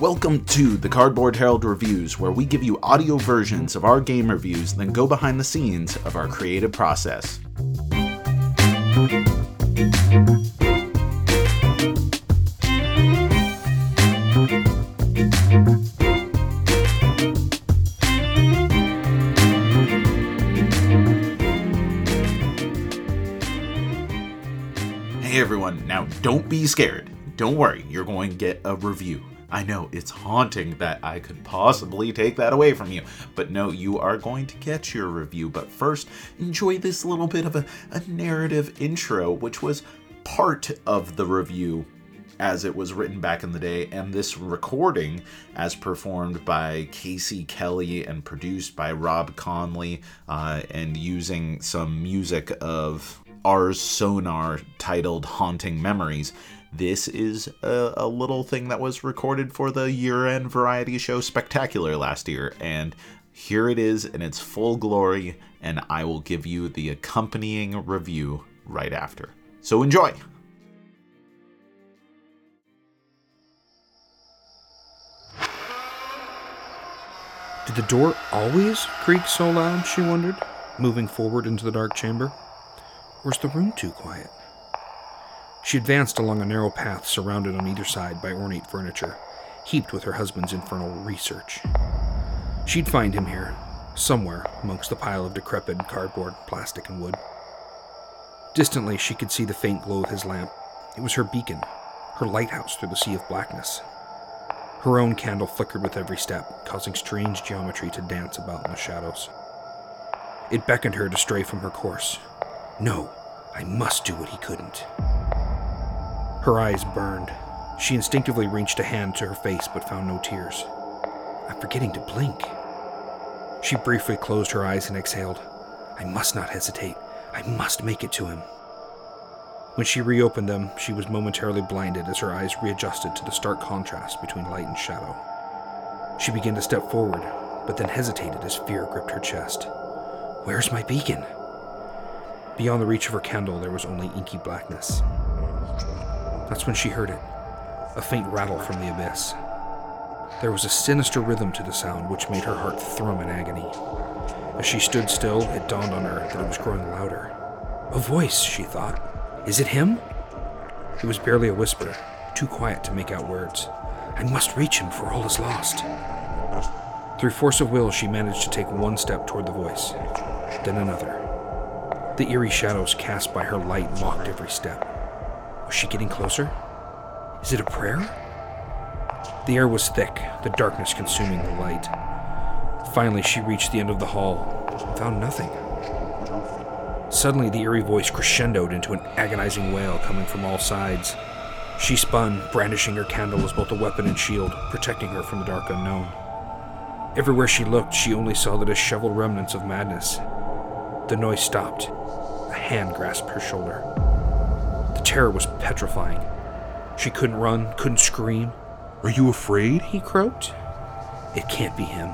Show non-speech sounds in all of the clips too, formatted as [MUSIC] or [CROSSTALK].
Welcome to the Cardboard Herald Reviews, where we give you audio versions of our game reviews, then go behind the scenes of our creative process. Don't be scared. Don't worry, you're going to get a review. I know it's haunting that I could possibly take that away from you, but no, you are going to get your review. But first, enjoy this little bit of a, a narrative intro, which was part of the review as it was written back in the day, and this recording, as performed by Casey Kelly and produced by Rob Conley, uh, and using some music of Ars Sonor titled Haunting Memories. This is a, a, little thing that was recorded for the year end variety show Spectacular last year, and here it is in its full glory, and I will give you the accompanying review right after. So enjoy! Did the door always creak so loud, she wondered, moving forward into the dark chamber? Or is the room too quiet? She advanced along a narrow path surrounded on either side by ornate furniture, heaped with her husband's infernal research. She'd find him here, somewhere amongst the pile of decrepit cardboard, plastic, and wood. Distantly, she could see the faint glow of his lamp. It was her beacon, her lighthouse through the sea of blackness. Her own candle flickered with every step, causing strange geometry to dance about in the shadows. It beckoned her to stray from her course. No, I must do what he couldn't. Her eyes burned. She instinctively reached a hand to her face but found no tears. I'm forgetting to blink. She briefly closed her eyes and exhaled. I must not hesitate. I must make it to him. When she reopened them, she was momentarily blinded as her eyes readjusted to the stark contrast between light and shadow. She began to step forward, but then hesitated as fear gripped her chest. Where's my beacon? Beyond the reach of her candle, there was only inky blackness. That's when she heard it a faint rattle from the abyss. There was a sinister rhythm to the sound which made her heart thrum in agony. As she stood still, it dawned on her that it was growing louder. A voice, she thought. Is it him? It was barely a whisper, too quiet to make out words. I must reach him, for all is lost. Through force of will, she managed to take one step toward the voice, then another. The eerie shadows cast by her light mocked every step. Was she getting closer? Is it a prayer? The air was thick, the darkness consuming the light. Finally, she reached the end of the hall found nothing. Suddenly, the eerie voice crescendoed into an agonizing wail coming from all sides. She spun, brandishing her candle as both a weapon and shield, protecting her from the dark unknown. Everywhere she looked, she only saw the disheveled remnants of madness. The noise stopped. A hand grasped her shoulder. The terror was petrifying. She couldn't run, couldn't scream. Are you afraid? He croaked. It can't be him.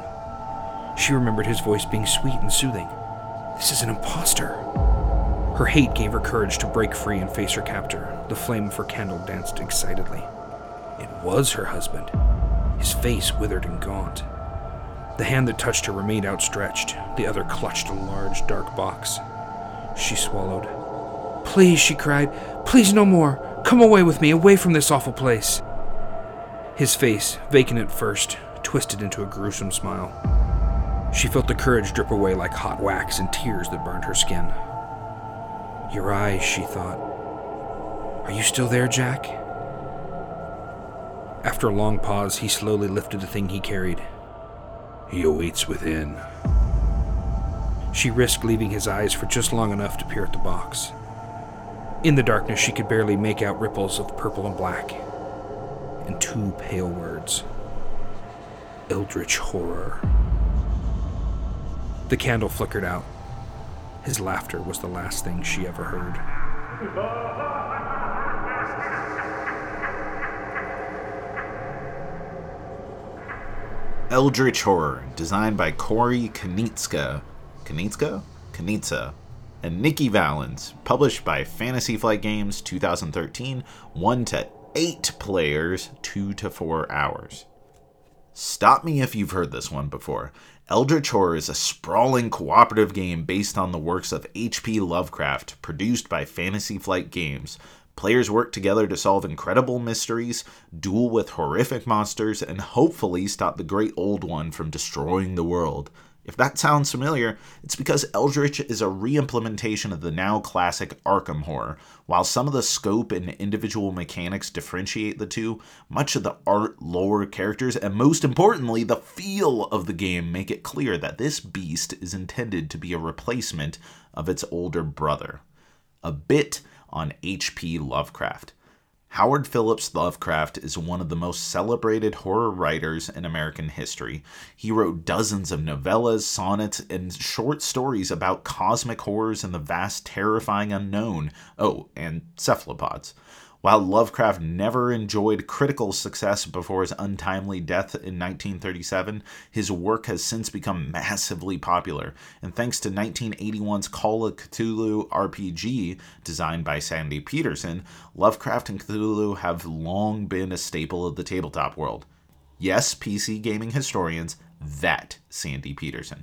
She remembered his voice being sweet and soothing. This is an impostor. Her hate gave her courage to break free and face her captor. The flame of her candle danced excitedly. It was her husband, his face withered and gaunt. The hand that touched her remained outstretched, the other clutched a large, dark box. She swallowed. Please, she cried. Please, no more. Come away with me, away from this awful place. His face, vacant at first, twisted into a gruesome smile. She felt the courage drip away like hot wax and tears that burned her skin. Your eyes, she thought. Are you still there, Jack? After a long pause, he slowly lifted the thing he carried. He awaits within. She risked leaving his eyes for just long enough to peer at the box. In the darkness, she could barely make out ripples of purple and black, and two pale words Eldritch Horror. The candle flickered out. His laughter was the last thing she ever heard. [LAUGHS] Eldritch Horror, designed by Corey Konieczka. Kanitska? Kanitsa. and Nikki Valens, published by Fantasy Flight Games 2013, 1 to 8 players, 2 to 4 hours. Stop me if you've heard this one before. Eldritch Horror is a sprawling cooperative game based on the works of H.P. Lovecraft, produced by Fantasy Flight Games. Players work together to solve incredible mysteries, duel with horrific monsters, and hopefully stop the Great Old One from destroying the world. If that sounds familiar, it's because Eldritch is a reimplementation of the now classic Arkham horror. While some of the scope and individual mechanics differentiate the two, much of the art, lore, characters, and most importantly, the feel of the game make it clear that this beast is intended to be a replacement of its older brother. A bit on H.P. Lovecraft. Howard Phillips Lovecraft is one of the most celebrated horror writers in American history. He wrote dozens of novellas, sonnets, and short stories about cosmic horrors and the vast, terrifying unknown. Oh, and cephalopods. While Lovecraft never enjoyed critical success before his untimely death in 1937, his work has since become massively popular, and thanks to 1981's Call of Cthulhu RPG, designed by Sandy Petersen, Lovecraft and Cthulhu have long been a staple of the tabletop world. Yes, PC gaming historians, that Sandy Petersen.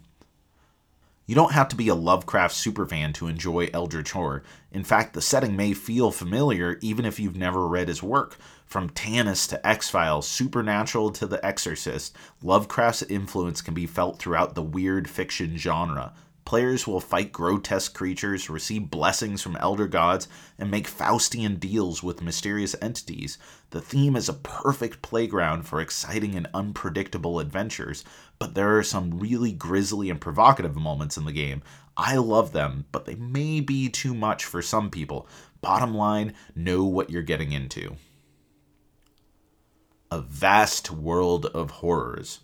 You don't have to be a Lovecraft superfan to enjoy Eldritch Horror. In fact, the setting may feel familiar even if you've never read his work. From Tanis to X Files, Supernatural to The Exorcist, Lovecraft's influence can be felt throughout the weird fiction genre. Players will fight grotesque creatures, receive blessings from elder gods, and make Faustian deals with mysterious entities. The theme is a perfect playground for exciting and unpredictable adventures, but there are some really grisly and provocative moments in the game. I love them, but they may be too much for some people. Bottom line, know what you're getting into. A vast world of horrors.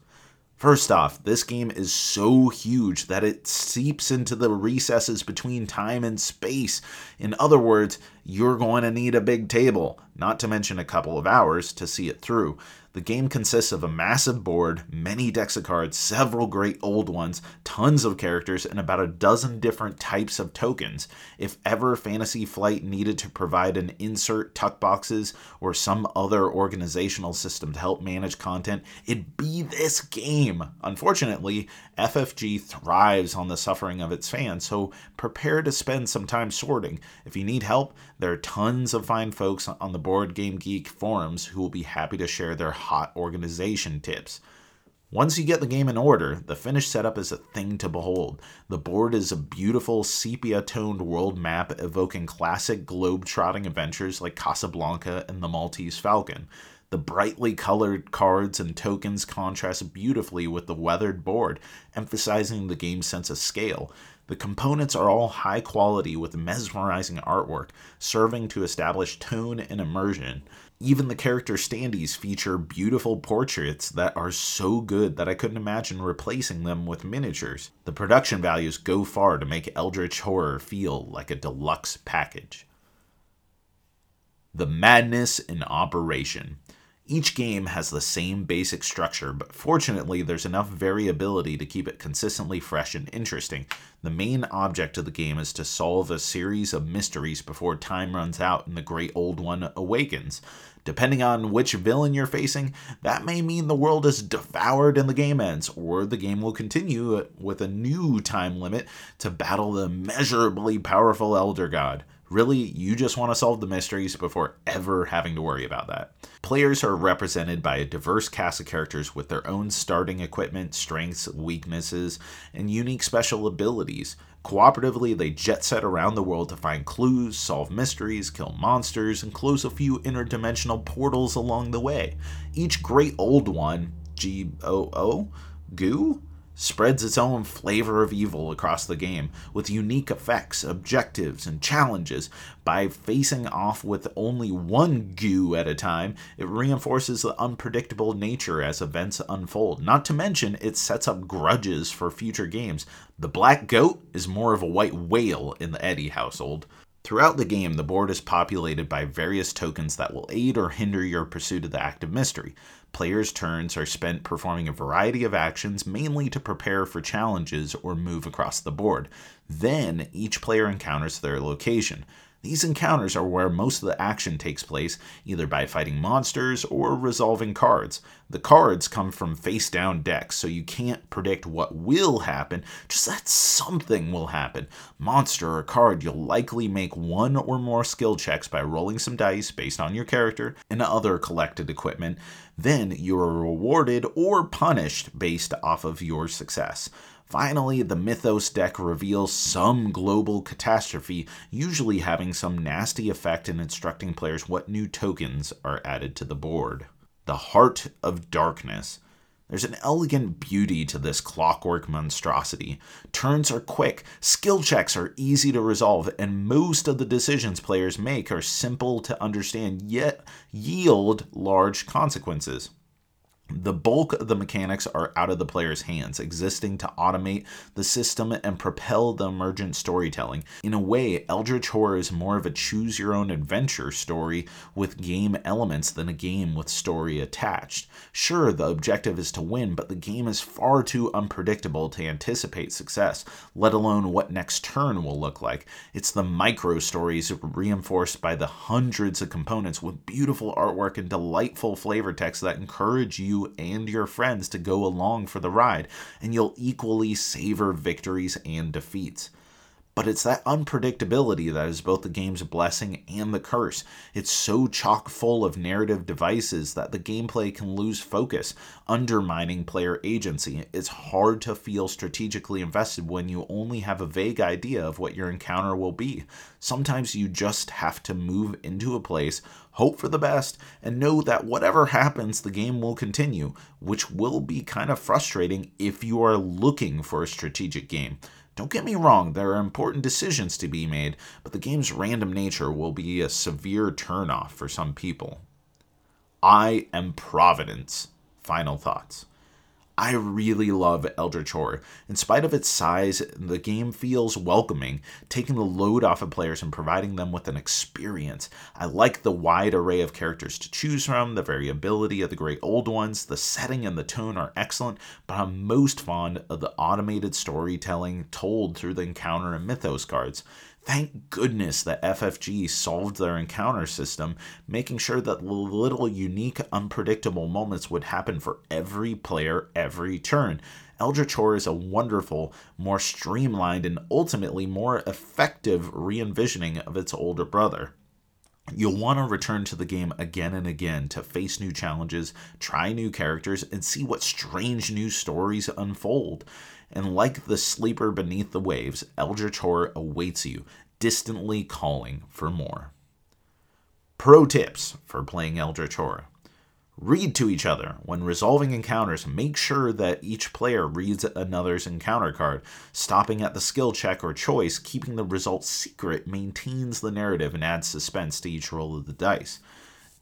First off, this game is so huge that it seeps into the recesses between time and space. In other words, you're going to need a big table, not to mention a couple of hours to see it through. The game consists of a massive board, many decks of cards, several great old ones, tons of characters, and about a dozen different types of tokens. If ever Fantasy Flight needed to provide an insert tuck boxes or some other organizational system to help manage content, it'd be this game. Unfortunately, FFG thrives on the suffering of its fans, so prepare to spend some time sorting. If you need help, there are tons of fine folks on the Board Game Geek forums who will be happy to share their hot organization tips. Once you get the game in order, the finished setup is a thing to behold. The board is a beautiful sepia toned world map evoking classic globe trotting adventures like Casablanca and the Maltese Falcon. The brightly colored cards and tokens contrast beautifully with the weathered board, emphasizing the game's sense of scale. The components are all high quality with mesmerizing artwork, serving to establish tone and immersion. Even the character standees feature beautiful portraits that are so good that I couldn't imagine replacing them with miniatures. The production values go far to make Eldritch Horror feel like a deluxe package. The Madness in Operation. Each game has the same basic structure, but fortunately, there's enough variability to keep it consistently fresh and interesting. The main object of the game is to solve a series of mysteries before time runs out and the Great Old One awakens. Depending on which villain you're facing, that may mean the world is devoured and the game ends, or the game will continue with a new time limit to battle the immeasurably powerful Elder God. Really, you just want to solve the mysteries before ever having to worry about that. Players are represented by a diverse cast of characters with their own starting equipment, strengths, weaknesses, and unique special abilities. Cooperatively, they jet set around the world to find clues, solve mysteries, kill monsters, and close a few interdimensional portals along the way. Each great old one, G O O, Goo, spreads its own flavor of evil across the game with unique effects, objectives, and challenges. By facing off with only one goo at a time, it reinforces the unpredictable nature as events unfold. Not to mention, it sets up grudges for future games. The black goat is more of a white whale in the Eddy household. Throughout the game, the board is populated by various tokens that will aid or hinder your pursuit of the active mystery. Players' turns are spent performing a variety of actions, mainly to prepare for challenges or move across the board. Then, each player encounters their location. These encounters are where most of the action takes place, either by fighting monsters or resolving cards. The cards come from face down decks, so you can't predict what will happen, just that something will happen. Monster or card, you'll likely make one or more skill checks by rolling some dice based on your character and other collected equipment. Then you are rewarded or punished based off of your success. Finally, the Mythos deck reveals some global catastrophe, usually having some nasty effect in instructing players what new tokens are added to the board. The Heart of Darkness. There's an elegant beauty to this clockwork monstrosity. Turns are quick, skill checks are easy to resolve, and most of the decisions players make are simple to understand yet yield large consequences. The bulk of the mechanics are out of the player's hands, existing to automate the system and propel the emergent storytelling. In a way, Eldritch Horror is more of a choose your own adventure story with game elements than a game with story attached. Sure, the objective is to win, but the game is far too unpredictable to anticipate success, let alone what next turn will look like. It's the micro stories reinforced by the hundreds of components with beautiful artwork and delightful flavor text that encourage you and your friends to go along for the ride, and you'll equally savor victories and defeats. But it's that unpredictability that is both the game's blessing and the curse. It's so chock full of narrative devices that the gameplay can lose focus, undermining player agency. It's hard to feel strategically invested when you only have a vague idea of what your encounter will be. Sometimes you just have to move into a place, hope for the best, and know that whatever happens, the game will continue, which will be kind of frustrating if you are looking for a strategic game. Don't get me wrong, there are important decisions to be made, but the game's random nature will be a severe turnoff for some people. I am Providence. Final thoughts. I really love Eldritch Horror. In spite of its size, the game feels welcoming, taking the load off of players and providing them with an experience. I like the wide array of characters to choose from, the variability of the great old ones, the setting and the tone are excellent, but I'm most fond of the automated storytelling told through the encounter and mythos cards. Thank goodness that FFG solved their encounter system, making sure that little unique, unpredictable moments would happen for every player every turn. Eldritch Horror is a wonderful, more streamlined, and ultimately more effective re envisioning of its older brother. You'll want to return to the game again and again to face new challenges, try new characters, and see what strange new stories unfold. And like the sleeper beneath the waves, Eldritch Horror awaits you, distantly calling for more. Pro tips for playing Eldritch Horror. Read to each other. When resolving encounters, make sure that each player reads another's encounter card. Stopping at the skill check or choice, keeping the result secret maintains the narrative and adds suspense to each roll of the dice.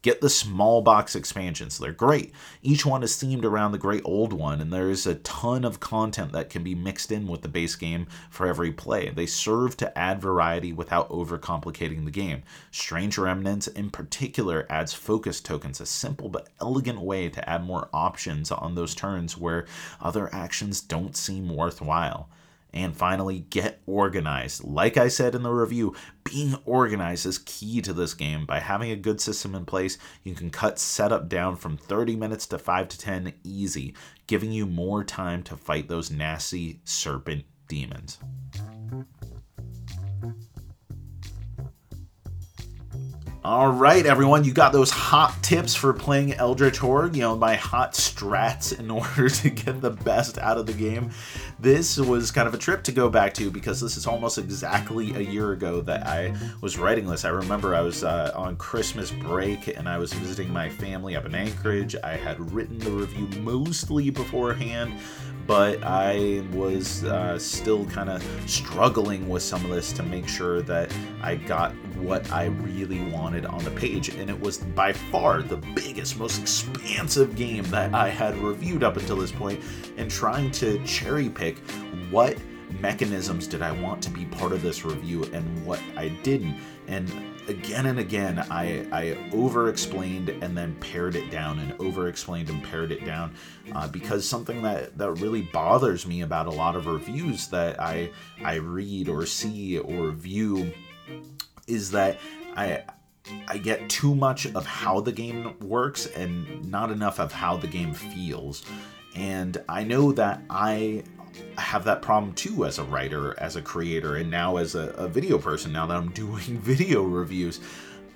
Get the small box expansions. They're great. Each one is themed around the great old one, and there is a ton of content that can be mixed in with the base game for every play. They serve to add variety without overcomplicating the game. Strange Remnants, in particular, adds focus tokens, a simple but elegant way to add more options on those turns where other actions don't seem worthwhile. And finally, get organized. Like I said in the review, being organized is key to this game. By having a good system in place, you can cut setup down from 30 minutes to 5 to 10 easy, giving you more time to fight those nasty serpent demons. All right, everyone, you got those hot tips for playing Eldritch Horror. You know, my hot strats in [LAUGHS] order to get the best out of the game. This was kind of a trip to go back to because this is almost exactly a year ago that I was writing this. I remember I was uh, on Christmas break and I was visiting my family up in Anchorage. I had written the review mostly beforehand, but I was uh, still kind of struggling with some of this to make sure that I got what I really wanted on the page, and it was by far the biggest, most expansive game that I had reviewed up until this point, and trying to cherry pick what mechanisms did I want to be part of this review and what I didn't. And again and again, I, I over explained and then pared it down and over explained and pared it down uh, because something that, that really bothers me about a lot of reviews that I, I read or see or view is that I I get too much of how the game works and not enough of how the game feels. And I know that I have that problem too as a writer, as a creator, and now as a, a video person, now that I'm [LAUGHS] doing video reviews.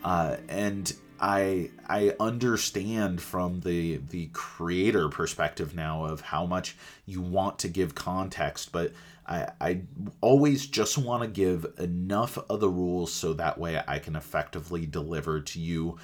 Uh, and I I understand from the the creator perspective now of how much you want to give context, but I, I always just want to give enough of the rules so that way I can effectively deliver to you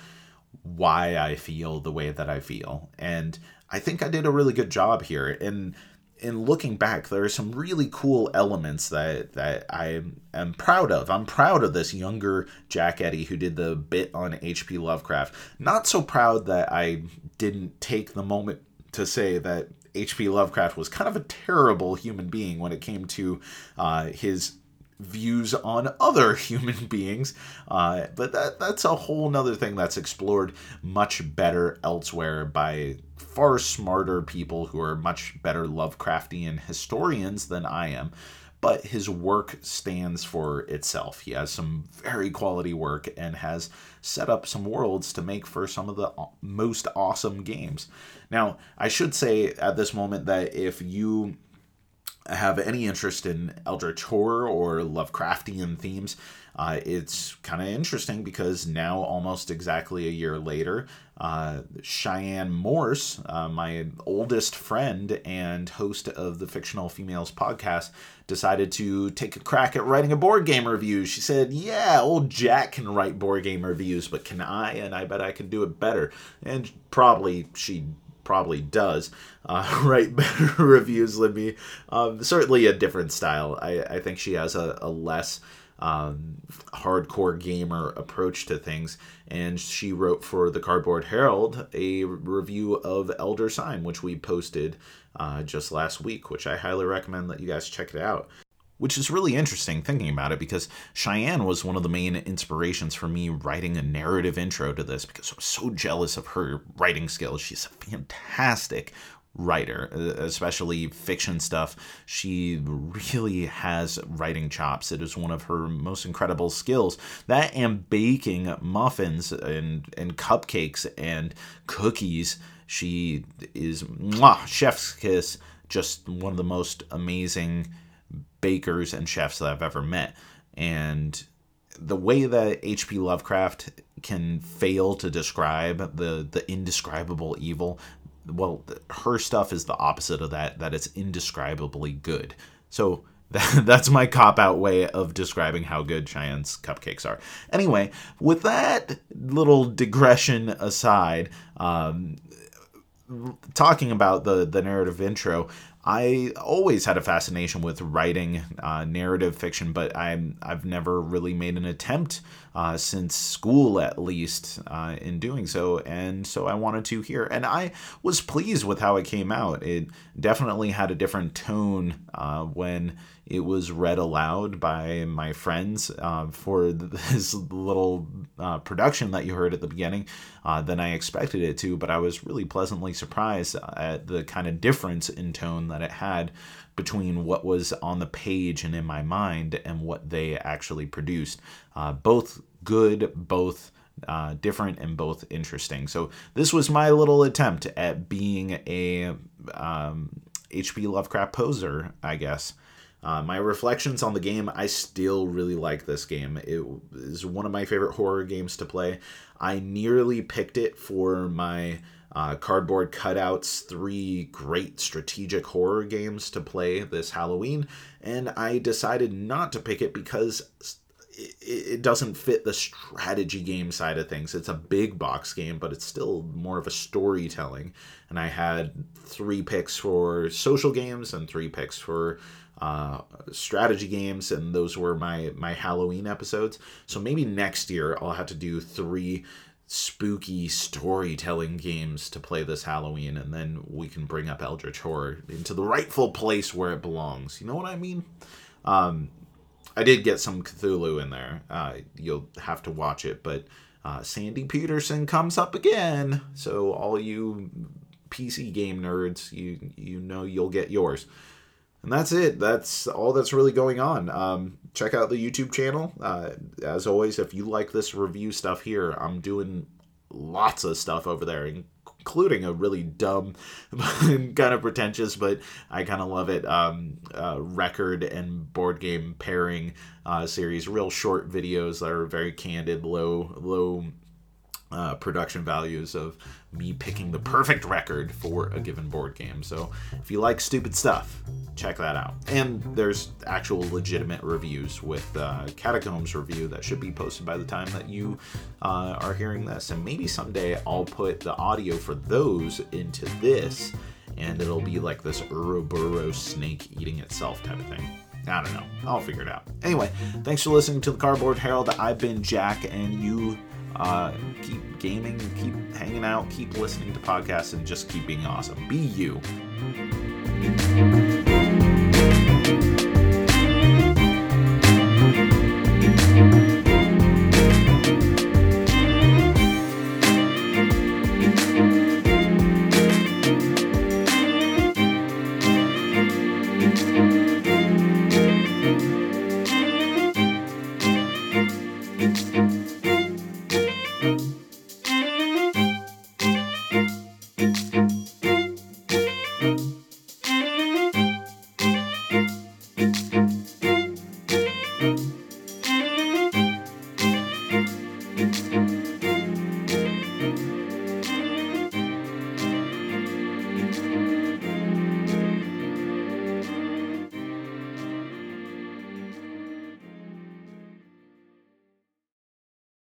why I feel the way that I feel. And I think I did a really good job here. And in looking back, there are some really cool elements that that I am proud of. I'm proud of this younger Jack Eddy who did the bit on H.P. Lovecraft. Not so proud that I didn't take the moment to say that H.P. Lovecraft was kind of a terrible human being when it came to uh, his views on other [LAUGHS] human beings. Uh, but that that's a whole nother thing that's explored much better elsewhere by far smarter people who are much better Lovecraftian historians than I am. But his work stands for itself. He has some very quality work and has set up some worlds to make for some of the most awesome games. Now, I should say at this moment that if you have any interest in Eldritch horror or Lovecraftian themes, uh, it's kind of interesting because now, almost exactly a year later, uh, Cheyenne Morse, uh, my oldest friend and host of the Fictional Females podcast, decided to take a crack at writing a board game review. She said, Yeah, old Jack can write board game reviews, but can I? And I bet I can do it better. And probably she probably does uh, [LAUGHS] write better [LAUGHS] reviews than me. Um, certainly a different style. I, I think she has a, a less um, hardcore gamer approach to things. And she wrote for the Cardboard Herald a review of Elder Sign, which we posted uh, just last week, which I highly recommend that you guys check it out which is really interesting thinking about it because Cheyenne was one of the main inspirations for me writing a narrative intro to this because I was so jealous of her writing skills. She's a fantastic writer, especially fiction stuff. She really has writing chops. It is one of her most incredible skills. That and baking muffins and, and cupcakes and cookies. She is mwah, chef's kiss, just one of the most amazing bakers and chefs that I've ever met. And the way that H.P. Lovecraft can fail to describe the the indescribable evil, well, her stuff is the opposite of that. That it's indescribably good. So [LAUGHS] that, that's my cop out way of describing how good Cheyenne's cupcakes are. Anyway, with that little digression aside, um, talking about the the narrative intro, I always had a fascination with writing uh, narrative fiction, but I'm I've never really made an attempt uh, since school, at least, uh, in doing so, and so I wanted to hear. and I was pleased with how it came out. It definitely had a different tone uh, when it was read aloud by my friends uh, for [LAUGHS] this little uh, production that you heard at the beginning uh, than I expected it to, but I was really pleasantly surprised at the kind of difference in tone that it had between what was on the page and in my mind and what they actually produced. Uh, both good, both. Uh, different and both interesting. So this was my little attempt at being a um, H.P. Lovecraft poser, I guess. Uh, my reflections on the game, I still really like this game. It is one of my favorite horror games to play. I nearly picked it for my uh, cardboard cutouts, three great strategic horror games to play this Halloween, and I decided not to pick it because it doesn't fit the strategy game side of things. It's a big box game, but it's still more of a storytelling. And I had three picks for social games and three picks for uh, strategy games, and those were my my Halloween episodes. So maybe next year I'll have to do three spooky storytelling games to play this Halloween, and then we can bring up Eldritch Horror into the rightful place where it belongs. You know what I mean? Um, I did get some Cthulhu in there. Uh, you'll have to watch it, but uh, Sandy Petersen comes up again. So all you PC game nerds, you you know you'll get yours. And that's it. That's all that's really going on. Um, check out the YouTube channel. Uh, as always, if you like this review stuff here, I'm doing lots of stuff over there, including a really dumb, [LAUGHS] kind of pretentious, but I kind of love it. Um, uh, record and board game pairing uh, series, real short videos that are very candid, low low uh, production values of me picking the perfect record for a given board game. So if you like stupid stuff, check that out. And there's actual legitimate reviews with uh, Catacombs review that should be posted by the time that you uh, are hearing this. And maybe someday I'll put the audio for those into this, and it'll be like this Ouroboros snake eating itself type of thing. I don't know. I'll figure it out. Anyway, thanks for listening to the Cardboard Herald. I've been Jack, and you uh, keep gaming, keep hanging out, keep listening to podcasts, and just keep being awesome. Be you.